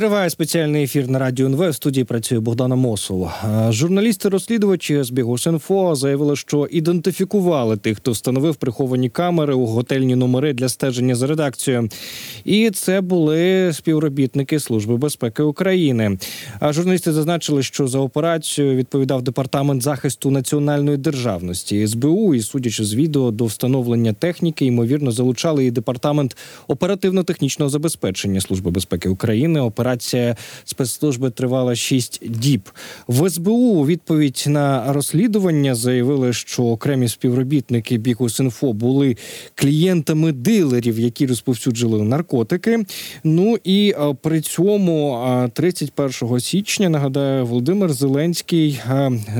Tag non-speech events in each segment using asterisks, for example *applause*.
Триває спеціальний ефір на радіо НВ. В студії працює Богдана Мосова. Журналісти-розслідувачі з заявили, що ідентифікували тих, хто встановив приховані камери у готельні номери для стеження за редакцією. І це були співробітники Служби безпеки України. А журналісти зазначили, що за операцію відповідав департамент захисту національної державності СБУ. І судячи з відео до встановлення техніки, ймовірно, залучали і департамент оперативно-технічного забезпечення Служби безпеки України. Операція спецслужби тривала 6 діб. В СБУ у відповідь на розслідування заявили, що окремі співробітники Бікус.Інфо були клієнтами дилерів, які розповсюджували наркотики. Ну і при цьому 31 січня нагадаю, Володимир Зеленський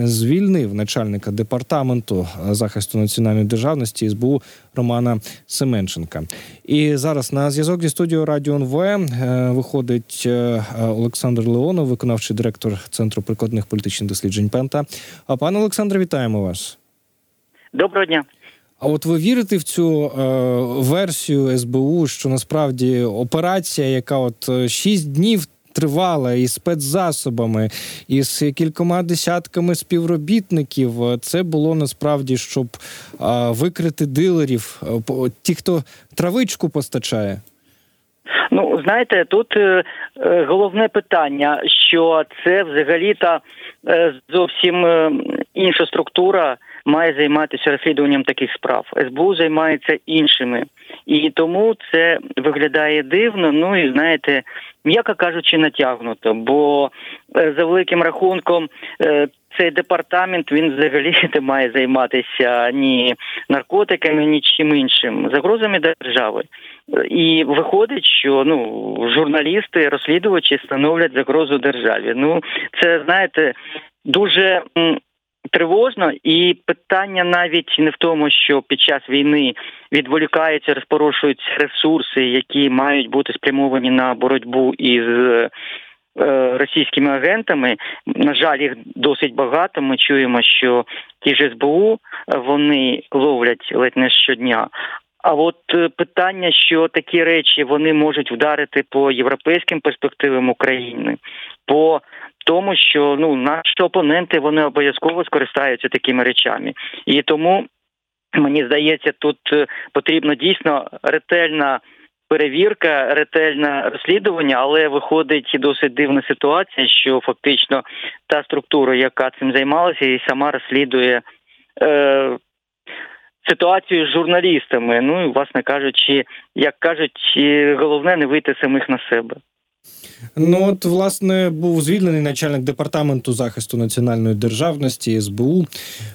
звільнив начальника департаменту захисту національної державності СБУ Романа Семенченка. І зараз на зв'язок зі студією Радіо НВ виходить Олександр Леонов, виконавчий директор Центру прикладних політичних досліджень Пента. А пане Олександре, вітаємо вас. Доброго дня. А от ви вірите в цю е, версію СБУ, що насправді операція, яка от шість днів тривала із спецзасобами, із кількома десятками співробітників, це було насправді, щоб е, викрити дилерів, ті, хто травичку постачає. Ну, знаєте, тут е, головне питання, що це взагалі-то е, зовсім е, інша структура має займатися розслідуванням таких справ. СБУ займається іншими, і тому це виглядає дивно. Ну і знаєте, м'яко кажучи, натягнуто. Бо е, за великим рахунком. Е, цей департамент він взагалі *laughs* не має займатися ні наркотиками, ні чим іншим загрозами держави. І виходить, що ну журналісти, розслідувачі становлять загрозу державі. Ну це знаєте дуже тривожно, і питання навіть не в тому, що під час війни відволікаються, розпорошуються ресурси, які мають бути спрямовані на боротьбу із. Е, російськими агентами на жаль, їх досить багато. Ми чуємо, що ті ж СБУ вони ловлять ледь не щодня. А от е, питання, що такі речі вони можуть вдарити по європейським перспективам України, по тому, що ну наші опоненти вони обов'язково скористаються такими речами, і тому мені здається, тут е, потрібно дійсно ретельна. Перевірка, ретельне розслідування, але виходить досить дивна ситуація, що фактично та структура, яка цим займалася, і сама розслідує е, ситуацію з журналістами. Ну і власне кажучи, як кажуть, головне не вийти самих на себе. Ну от власне був звільнений начальник департаменту захисту національної державності СБУ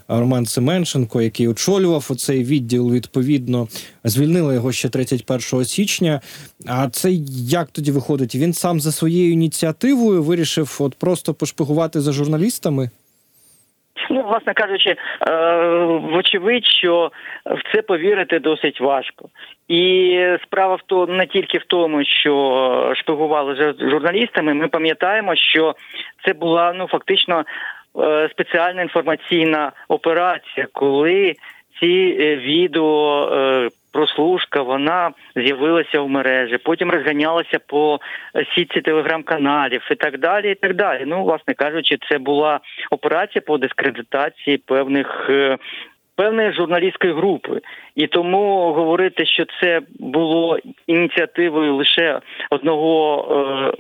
Роман Семенченко, який очолював оцей відділ. Відповідно, звільнили його ще 31 січня. А це як тоді виходить? Він сам за своєю ініціативою вирішив от просто пошпигувати за журналістами. Ну, власне кажучи, е, вочевидь, що в це повірити досить важко. І справа в тому не тільки в тому, що шпигували з журналістами. Ми пам'ятаємо, що це була ну фактично е, спеціальна інформаційна операція, коли ці е, відео прослушка вона з'явилася в мережі, потім розганялася по сітці телеграм-каналів і так далі. І так далі. Ну, власне кажучи, це була операція по дискредитації певних. Е, певної журналістської групи, і тому говорити, що це було ініціативою лише одного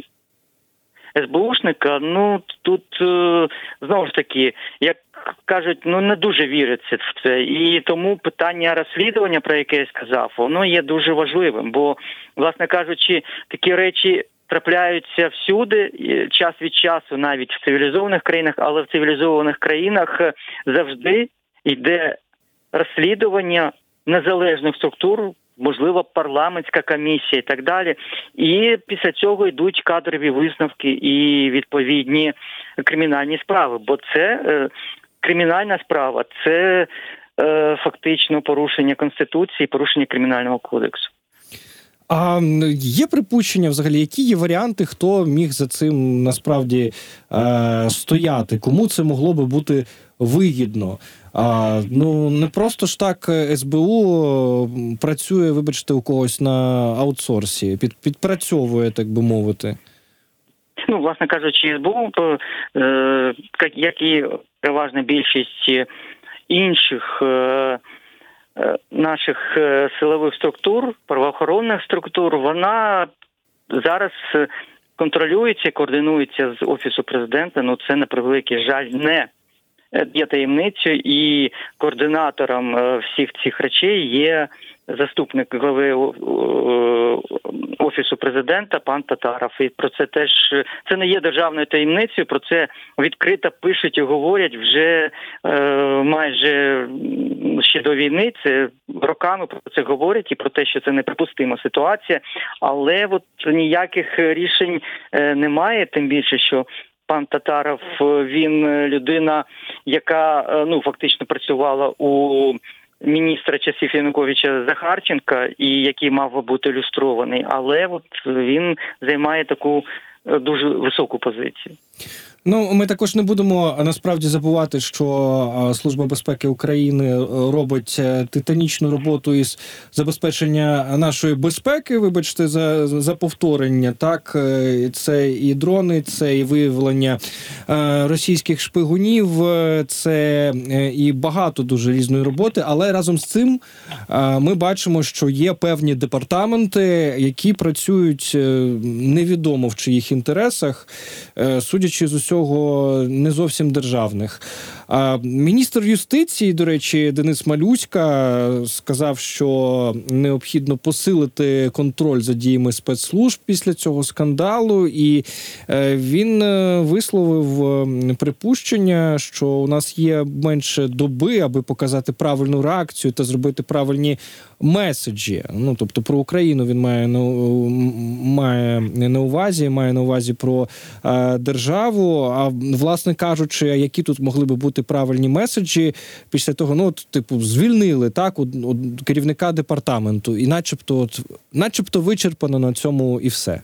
е, СБУшника, ну тут е, знову ж таки, як кажуть, ну не дуже віриться в це, і тому питання розслідування, про яке я сказав, воно є дуже важливим. Бо, власне кажучи, такі речі. Трапляються всюди час від часу, навіть в цивілізованих країнах, але в цивілізованих країнах завжди йде розслідування незалежних структур, можливо, парламентська комісія і так далі. І після цього йдуть кадрові висновки і відповідні кримінальні справи. Бо це е, кримінальна справа це е, фактично порушення конституції, порушення кримінального кодексу. А є припущення, взагалі, які є варіанти, хто міг за цим насправді е, стояти? Кому це могло би бути вигідно? А, Ну не просто ж так СБУ працює, вибачте, у когось на аутсорсі, під, підпрацьовує, так би мовити. Ну, власне кажучи, СБУ, е, як- і переважна більшість інших е, е, наших е, силових структур, правоохоронних структур, вона зараз е, контролюється, координується з офісу президента. Ну це на превеликий жаль не е, є таємницею, і координатором е, всіх цих речей є заступник голови офісу президента пан Татаров. І про це теж е, це не є державною таємницею. Про це відкрито пишуть і говорять вже е, майже ще до війни. Це роками про це говорять і про те, що це неприпустима ситуація. Але от ніяких рішень е, немає, тим більше, що пан Татаров е, він е, людина, яка е, ну фактично працювала у міністра часів Януковича Захарченка, і який мав бути люстрований, але от він займає таку дуже високу позицію. Ну, ми також не будемо насправді забувати, що Служба безпеки України е, робить е, титанічну роботу із забезпечення нашої безпеки. Вибачте, за, за повторення. Так, Е, це і дрони, це і виявлення російських шпигунів, це і багато дуже різної роботи. Але разом з цим ми бачимо, що є певні департаменти, які працюють невідомо в чиїх інтересах, судячи з усього не зовсім державних. А міністр юстиції, до речі, Денис Малюська сказав, що необхідно посилити контроль за діями спецслужб після цього скандалу, і е, він е, висловив е, припущення, що у нас є менше доби, аби показати правильну реакцію та зробити правильні меседжі. Ну тобто про Україну він має на має на увазі, має на увазі про е, державу. А власне кажучи, які тут могли би бути правильні меседжі після того, ну от, типу, звільнили так от, от, керівника департаменту, і начебто, от, начебто, вичерпано на цьому і все.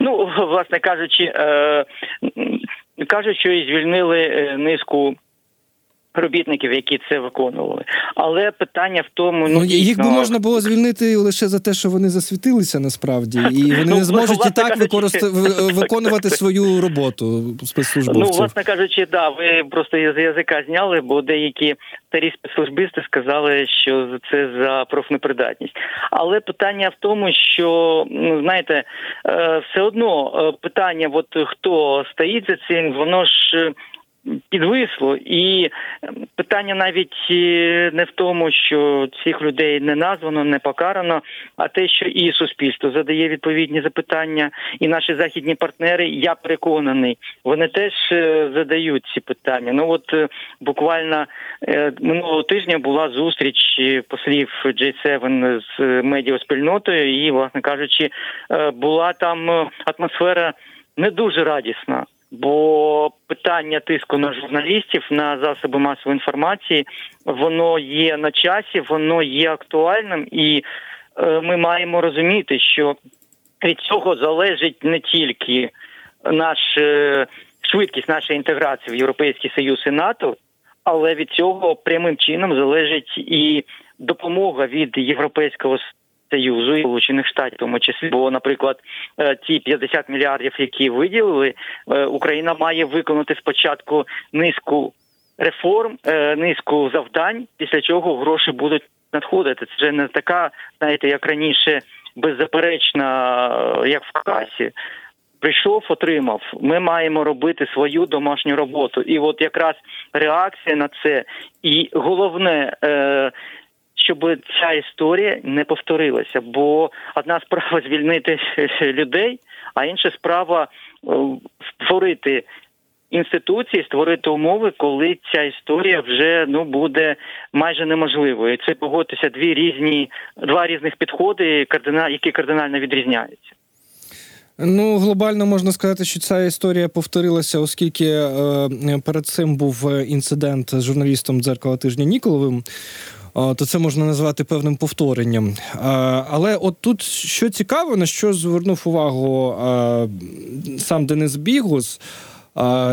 Ну, власне кажучи, е, кажуть, і звільнили е, низку. Робітників, які це виконували, але питання в тому, ну, Ну, їх би можна було звільнити лише за те, що вони засвітилися насправді, і *laughs* вони Ну, не зможуть і так використ... *laughs* виконувати свою роботу Ну, власне кажучи, да, ви просто з язика зняли, бо деякі старі спецслужбисти сказали, що це за профнепридатність. Але питання в тому, що ну знаєте, е, все одно е, питання, от хто стоїть за цим, воно ж. Підвисло, і е, питання навіть е, не в тому, що цих людей не названо, не покарано, а те, що і суспільство задає відповідні запитання, і наші західні партнери, я переконаний, вони теж е, задають ці питання. Ну от е, буквально минулого тижня була зустріч послів J7 з медіаспільнотою, і, власне кажучи, була там атмосфера не дуже радісна. Бо питання тиску на журналістів на засоби масової інформації воно є на часі, воно є актуальним, і е, ми маємо розуміти, що від цього залежить не тільки наш е, швидкість нашої інтеграції в Європейський Союз і НАТО, але від цього прямим чином залежить і допомога від Європейського Союзу і Сполучених Штатів, тому числі, бо, наприклад, е, ті 50 мільярдів, які виділили, е, Україна має виконати спочатку низку реформ, е, низку завдань, після чого гроші будуть надходити. Це вже не така, знаєте, як раніше, беззаперечна, як в касі. Прийшов, отримав. Ми маємо робити свою домашню роботу. І от якраз реакція на це, і головне, щоб ця історія не повторилася. Бо одна справа *laughs* звільнити людей, а інша справа е, створити інституції, створити умови, коли ця історія вже ну буде майже неможливою. І Це погодитися дві різні, два різних підходи, які кардинально відрізняються. Ну, глобально можна сказати, що ця історія повторилася, оскільки е, перед цим був е, інцидент з журналістом дзеркала тижня Ніколовим. То це можна назвати певним повторенням. Але от тут що цікаво, на що звернув увагу сам Денис Бігус.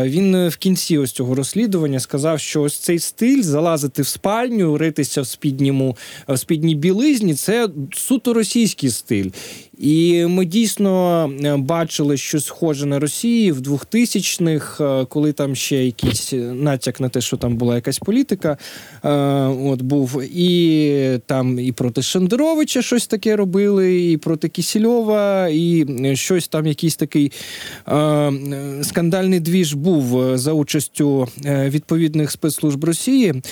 Він в кінці ось цього розслідування сказав, що ось цей стиль залазити в спальню, ритися в спідньому в спідній білизні це суто російський стиль. І ми дійсно бачили щось схоже на Росії в 2000-х, коли там ще якийсь натяк на те, що там була якась політика. От був і там і проти Шендеровича щось таке робили, і проти Кісільова, і щось там, якийсь такий скандальний двіж був за участю відповідних спецслужб Росії.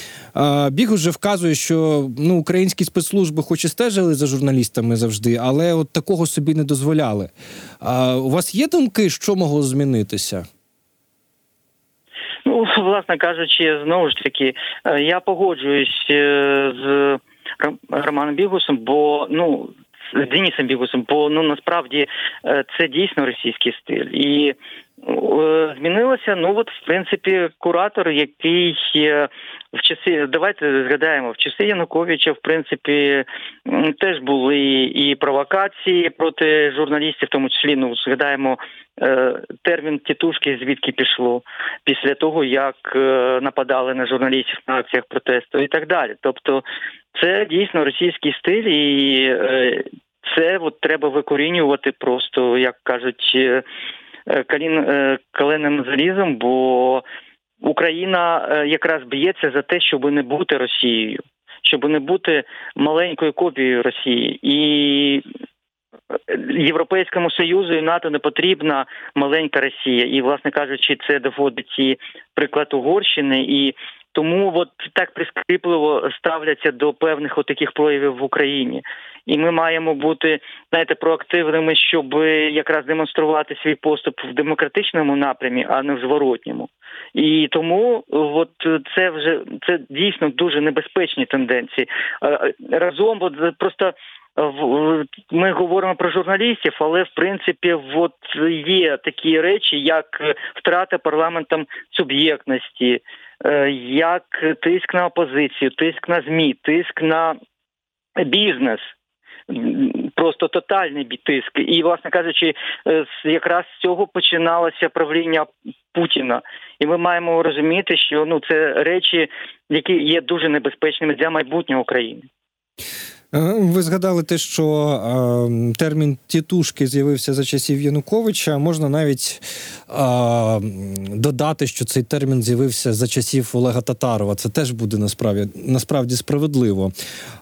Біг уже вказує, що ну українські спецслужби, хоч і стежили за журналістами завжди, але от такого собі не дозволяли. А у вас є думки, що могло змінитися? Ну, власне кажучи, знову ж таки, е, я погоджуюсь е, з Романом Бігусом, бо ну з Денісом Бігусом, бо ну насправді е, це дійсно російський стиль і. Змінилося, ну от в принципі куратор, який в часи, давайте згадаємо, в часи Януковича, в принципі, теж були і провокації проти журналістів, в тому числі ну згадаємо е, термін тітушки, звідки пішло після того, як е, нападали на журналістів на акціях протесту і так далі. Тобто, це дійсно російський стиль, і е, це от треба викорінювати просто, як кажуть, каленим залізом, бо Україна е, якраз б'ється за те, щоб не бути Росією, щоб не бути маленькою копією Росії, і Європейському Союзу і НАТО не потрібна маленька Росія, і, власне кажучи, це доводить і приклад Угорщини і. Тому от так прискріпливо ставляться до певних таких проявів в Україні, і ми маємо бути знаєте, проактивними, щоб якраз демонструвати свій поступ в демократичному напрямі, а не в зворотньому. І тому от це вже це дійсно дуже небезпечні тенденції. Разом от просто. Ми говоримо про журналістів, але в принципі, от є такі речі, як втрата парламентом суб'єктності, е, як тиск на опозицію, тиск на змі, тиск на бізнес просто тотальний тиск. І, власне кажучи, е, якраз з цього починалося правління Путіна. І ми маємо розуміти, що ну це речі, які є дуже небезпечними для майбутнього України. Е, ви згадали те, що е, термін тітушки з'явився за часів Януковича. Можна навіть е, додати, що цей термін з'явився за часів Олега Татарова. Це теж буде насправді насправді справедливо.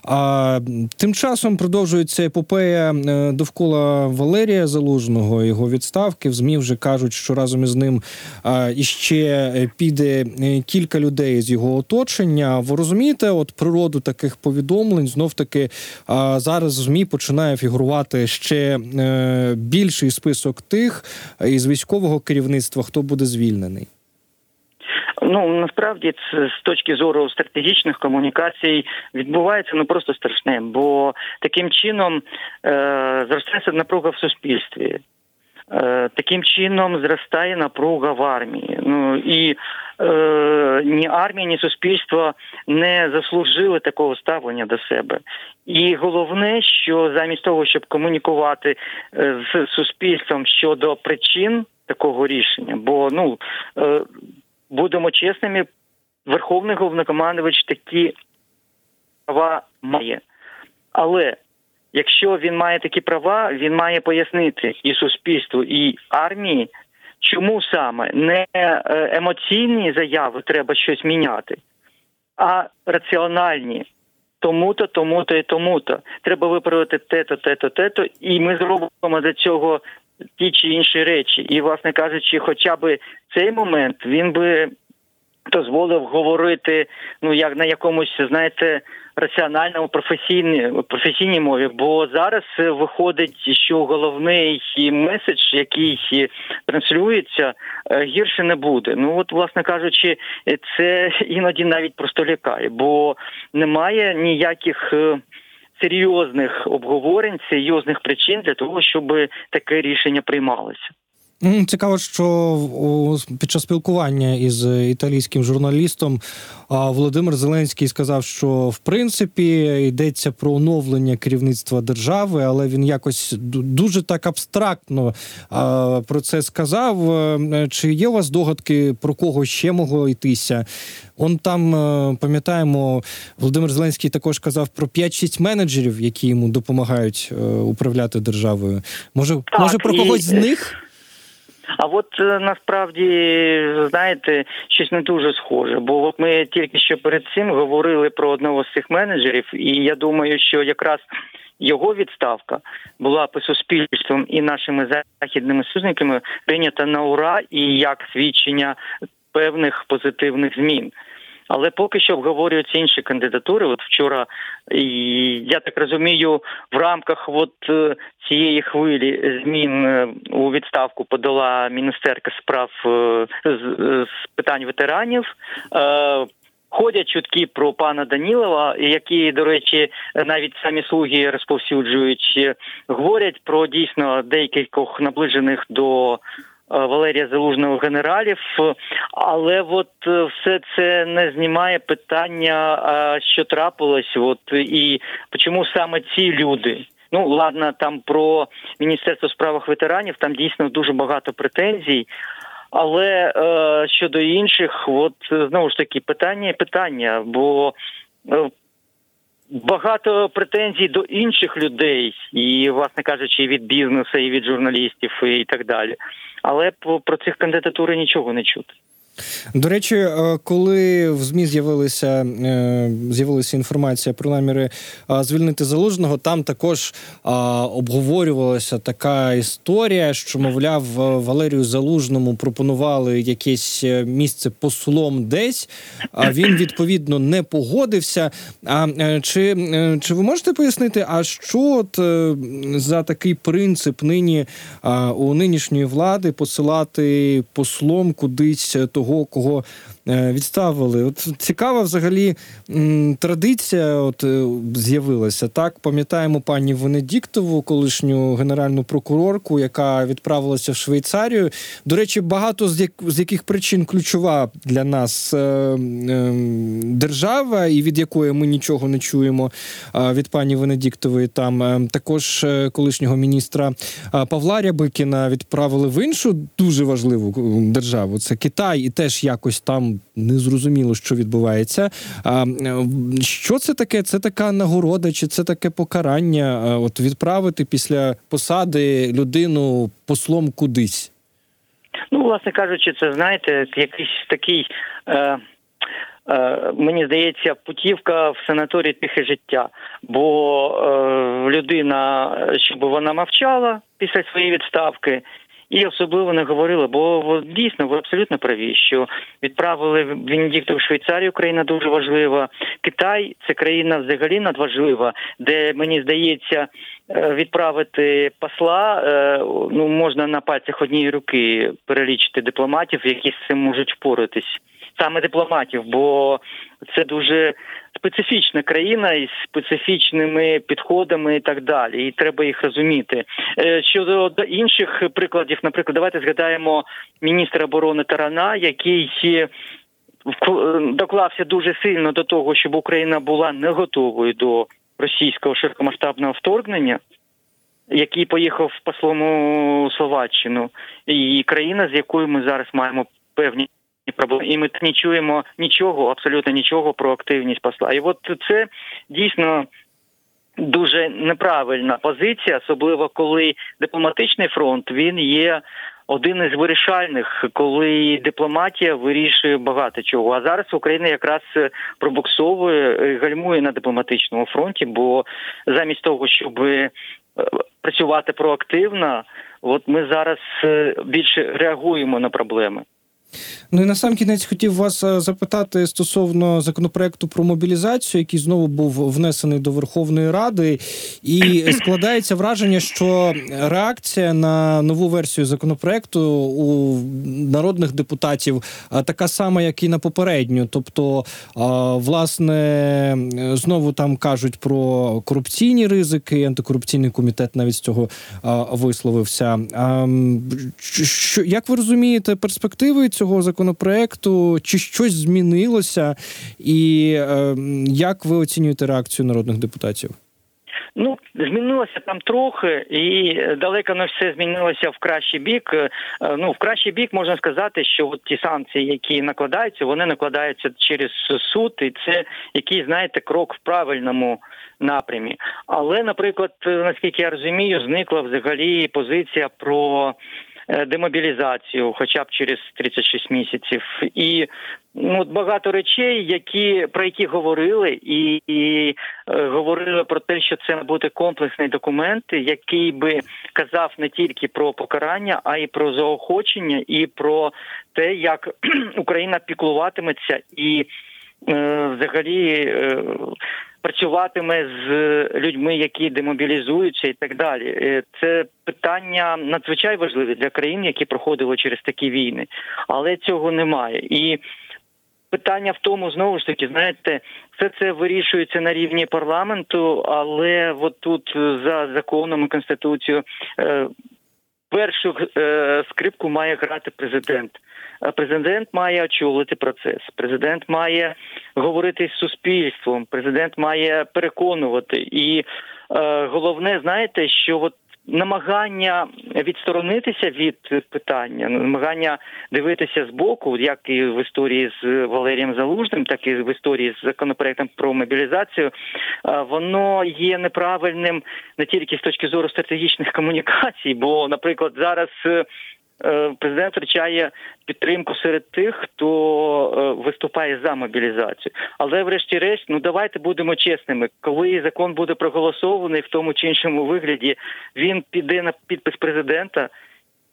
А тим часом продовжується епопея е, довкола Валерія Залужного, його відставки. В ЗМІ вже кажуть, що разом із ним е, іще піде кілька людей з його оточення. Ви розумієте, от природу таких повідомлень знов таки. А зараз змі починає фігурувати ще е, більший список тих із військового керівництва, хто буде звільнений. Ну насправді з точки зору стратегічних комунікацій відбувається ну просто страшне, бо таким чином е, зростається напруга в суспільстві. Е, таким чином зростає напруга в армії. Ну і ні армія, ні суспільство не заслужили такого ставлення до себе. І головне, що замість того, щоб комунікувати е, з суспільством щодо причин такого рішення, бо ну е, будемо чесними, верховний головнокомандувач такі права має, але Якщо він має такі права, він має пояснити і суспільству, і армії, чому саме не е, емоційні заяви треба щось міняти, а раціональні. Тому-то, тому-то і тому-то. Треба виправити те-то, те-то, те-то, і ми зробимо для цього ті чи інші речі. І, власне кажучи, хоча б цей момент він би дозволив говорити, ну як на якомусь, знаєте, раціональному професійній професійній мові. Бо зараз виходить, що головний меседж, який транслюється, е, гірше не буде. Ну от, власне кажучи, це іноді навіть просто лякає, бо немає ніяких. Е, серйозних обговорень, серйозних причин для того, щоб таке рішення приймалося. М, Цікаво, що під час спілкування із італійським журналістом Володимир Зеленський сказав, що в принципі йдеться про оновлення керівництва держави, але він якось дуже так абстрактно про це сказав. Е, Чи є у вас догадки про кого ще могло йтися? Он там е, пам'ятаємо, Володимир Зеленський також казав про 5-6 менеджерів, які йому допомагають е, управляти державою. Може, Так, може про і- когось з них? А от е, насправді знаєте, щось не дуже схоже. Бо от ми тільки що перед цим говорили про одного з цих менеджерів, і я думаю, що якраз його відставка була по суспільством і нашими західними союзниками прийнята на ура і як свідчення певних позитивних змін. Але поки що обговорюються інші кандидатури. От вчора, я так розумію, в рамках от е, цієї хвилі змін е, у відставку подала міністерка справ е, з, питань ветеранів. Ходять чутки про пана Данілова, які, до речі, навіть самі слуги розповсюджують, говорять про дійсно деяких наближених до Валерія Залужного генералів, Е, але от е, все це не знімає питання, що трапилось, от і чому саме ці люди. Ну ладно, там про міністерство у справах ветеранів там дійсно дуже багато претензій. Але е, щодо інших, от е, знову ж таки питання питання, бо е, багато претензій до інших людей, і, власне кажучи, і від бізнесу, і від журналістів, і так далі. Але про цих кандидатури нічого не чути. До речі, е, коли в ЗМІ з'явилася е, з'явилася інформація про наміри е, звільнити залужного, там також обговорювалася така історія, що мовляв Валерію Залужному пропонували якесь місце послом десь. А він відповідно не погодився. А чи, чи ви можете пояснити, а що от за такий принцип нині у нинішньої влади посилати послом кудись того, кого е, відставили? От цікава взагалі традиція, от е, з'явилася. Так, пам'ятаємо пані Венедіктову, колишню генеральну прокурорку, яка відправилася в Швейцарію. До речі, багато з, як, з яких причин ключова для нас е, держава, і від якої ми нічого не чуємо від пані Венедіктової. Там також колишнього міністра Павла Рябикіна відправили в іншу дуже важливу державу. Це Китай, і теж якось там не зрозуміло, що відбувається. А що це таке? Це така нагорода, чи це таке покарання? От відправити після посади людину послом кудись. Ну, власне кажучи, це знаєте, якийсь такий. Е... е, Мені здається, путівка в санаторій тихе життя, бо е, людина, щоб вона мовчала після своєї відставки, і особливо не говорила. Бо дійсно ви абсолютно праві, що відправили Венедікту в Швейцарію, країна дуже важлива. Китай це країна взагалі надважлива, де мені здається. е, Відправити посла е, ну можна на пальцях однієї руки перелічити дипломатів, які з цим можуть впоратись. Саме дипломатів, бо це дуже специфічна країна із специфічними підходами і так далі, і треба їх розуміти. Е, Щодо інших прикладів, наприклад, давайте згадаємо міністра оборони Тарана, який е, е, доклався дуже сильно до того, щоб Україна була не готовою до російського широкомасштабного вторгнення. Який поїхав послом у Словаччину, і країна, з якою ми зараз маємо певні проблеми, і ми не чуємо нічого, абсолютно нічого про активність посла. І от це дійсно дуже неправильна позиція, особливо коли дипломатичний фронт він є один із вирішальних, коли дипломатія вирішує багато чого. А зараз Україна якраз пробуксовує, е, гальмує на дипломатичному фронті, бо замість того, щоб е, працювати проактивно, от ми зараз е, більше реагуємо на проблеми. Ну і на сам кінець хотів вас е, запитати стосовно законопроекту про мобілізацію, який знову був внесений до Верховної Ради, і *clears throat* складається враження, що реакція на нову версію законопроекту у народних депутатів е, така сама, як і на попередню. Тобто, е, власне, знову там кажуть про корупційні ризики. Антикорупційний комітет навіть з цього висловився. Що як ви розумієте перспективи цього законопроекту? Чи щось змінилося? І е, як ви оцінюєте реакцію народних депутатів? Ну, змінилося там трохи, і далеко не все змінилося в кращий бік. Е, Ну, в кращий бік можна сказати, що от ті санкції, які накладаються, вони накладаються через суд, і це який, знаєте, крок в правильному напрямі. Але, наприклад, е, наскільки я розумію, зникла взагалі позиція про демобілізацію, хоча б через 36 місяців, і ну багато речей, які про які говорили, і, і е, говорили про те, що це буде комплексний документ, який би казав не тільки про покарання, а й про заохочення, і про те, як *clears throat* Україна піклуватиметься і е, взагалі. Е, Працюватиме з людьми, які демобілізуються, і так далі. Е, Це питання надзвичай важливе для країн, які проходили через такі війни, але цього немає. І питання в тому, знову ж таки, знаєте, все це вирішується на рівні парламенту, але от тут е, за законом і конституцією е, першу е, скрипку має грати президент. Президент має очолити процес. Президент має говорити з суспільством. Президент має переконувати. І е, головне, знаєте, що от намагання відсторонитися від питання, намагання дивитися з боку, як і в історії з Валерієм Залужним, так і в історії з законопроектом про мобілізацію, е, воно є неправильним не тільки з точки зору стратегічних *laughs* комунікацій, бо, наприклад, зараз. Е, Президент втрачає підтримку серед тих, хто е, виступає за мобілізацію. Але, врешті-решт, ну давайте будемо чесними. Коли закон буде проголосований в тому чи іншому вигляді, він піде на підпис президента,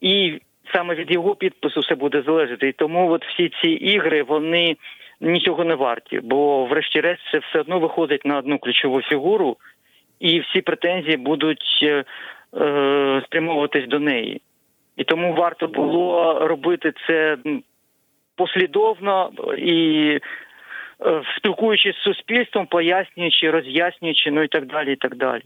і саме від його підпису все буде залежати. І тому от всі ці ігри вони нічого не варті, бо, врешті-решт, це все одно виходить на одну ключову фігуру, і всі претензії будуть е, е, спрямовуватись до неї. І тому варто було робити це послідовно і е, спілкуючись з суспільством, пояснюючи, роз'яснюючи, ну і так далі, і так далі.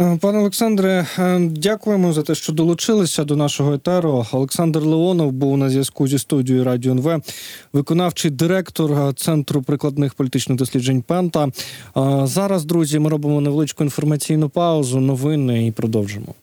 Е, Пане Олександре, е, дякуємо за те, що долучилися до нашого етеру. Олександр Леонов був на зв'язку зі студією Радіо НВ, виконавчий директор Центру прикладних політичних досліджень Пента. Зараз, друзі, ми робимо невеличку інформаційну паузу, новини і продовжимо.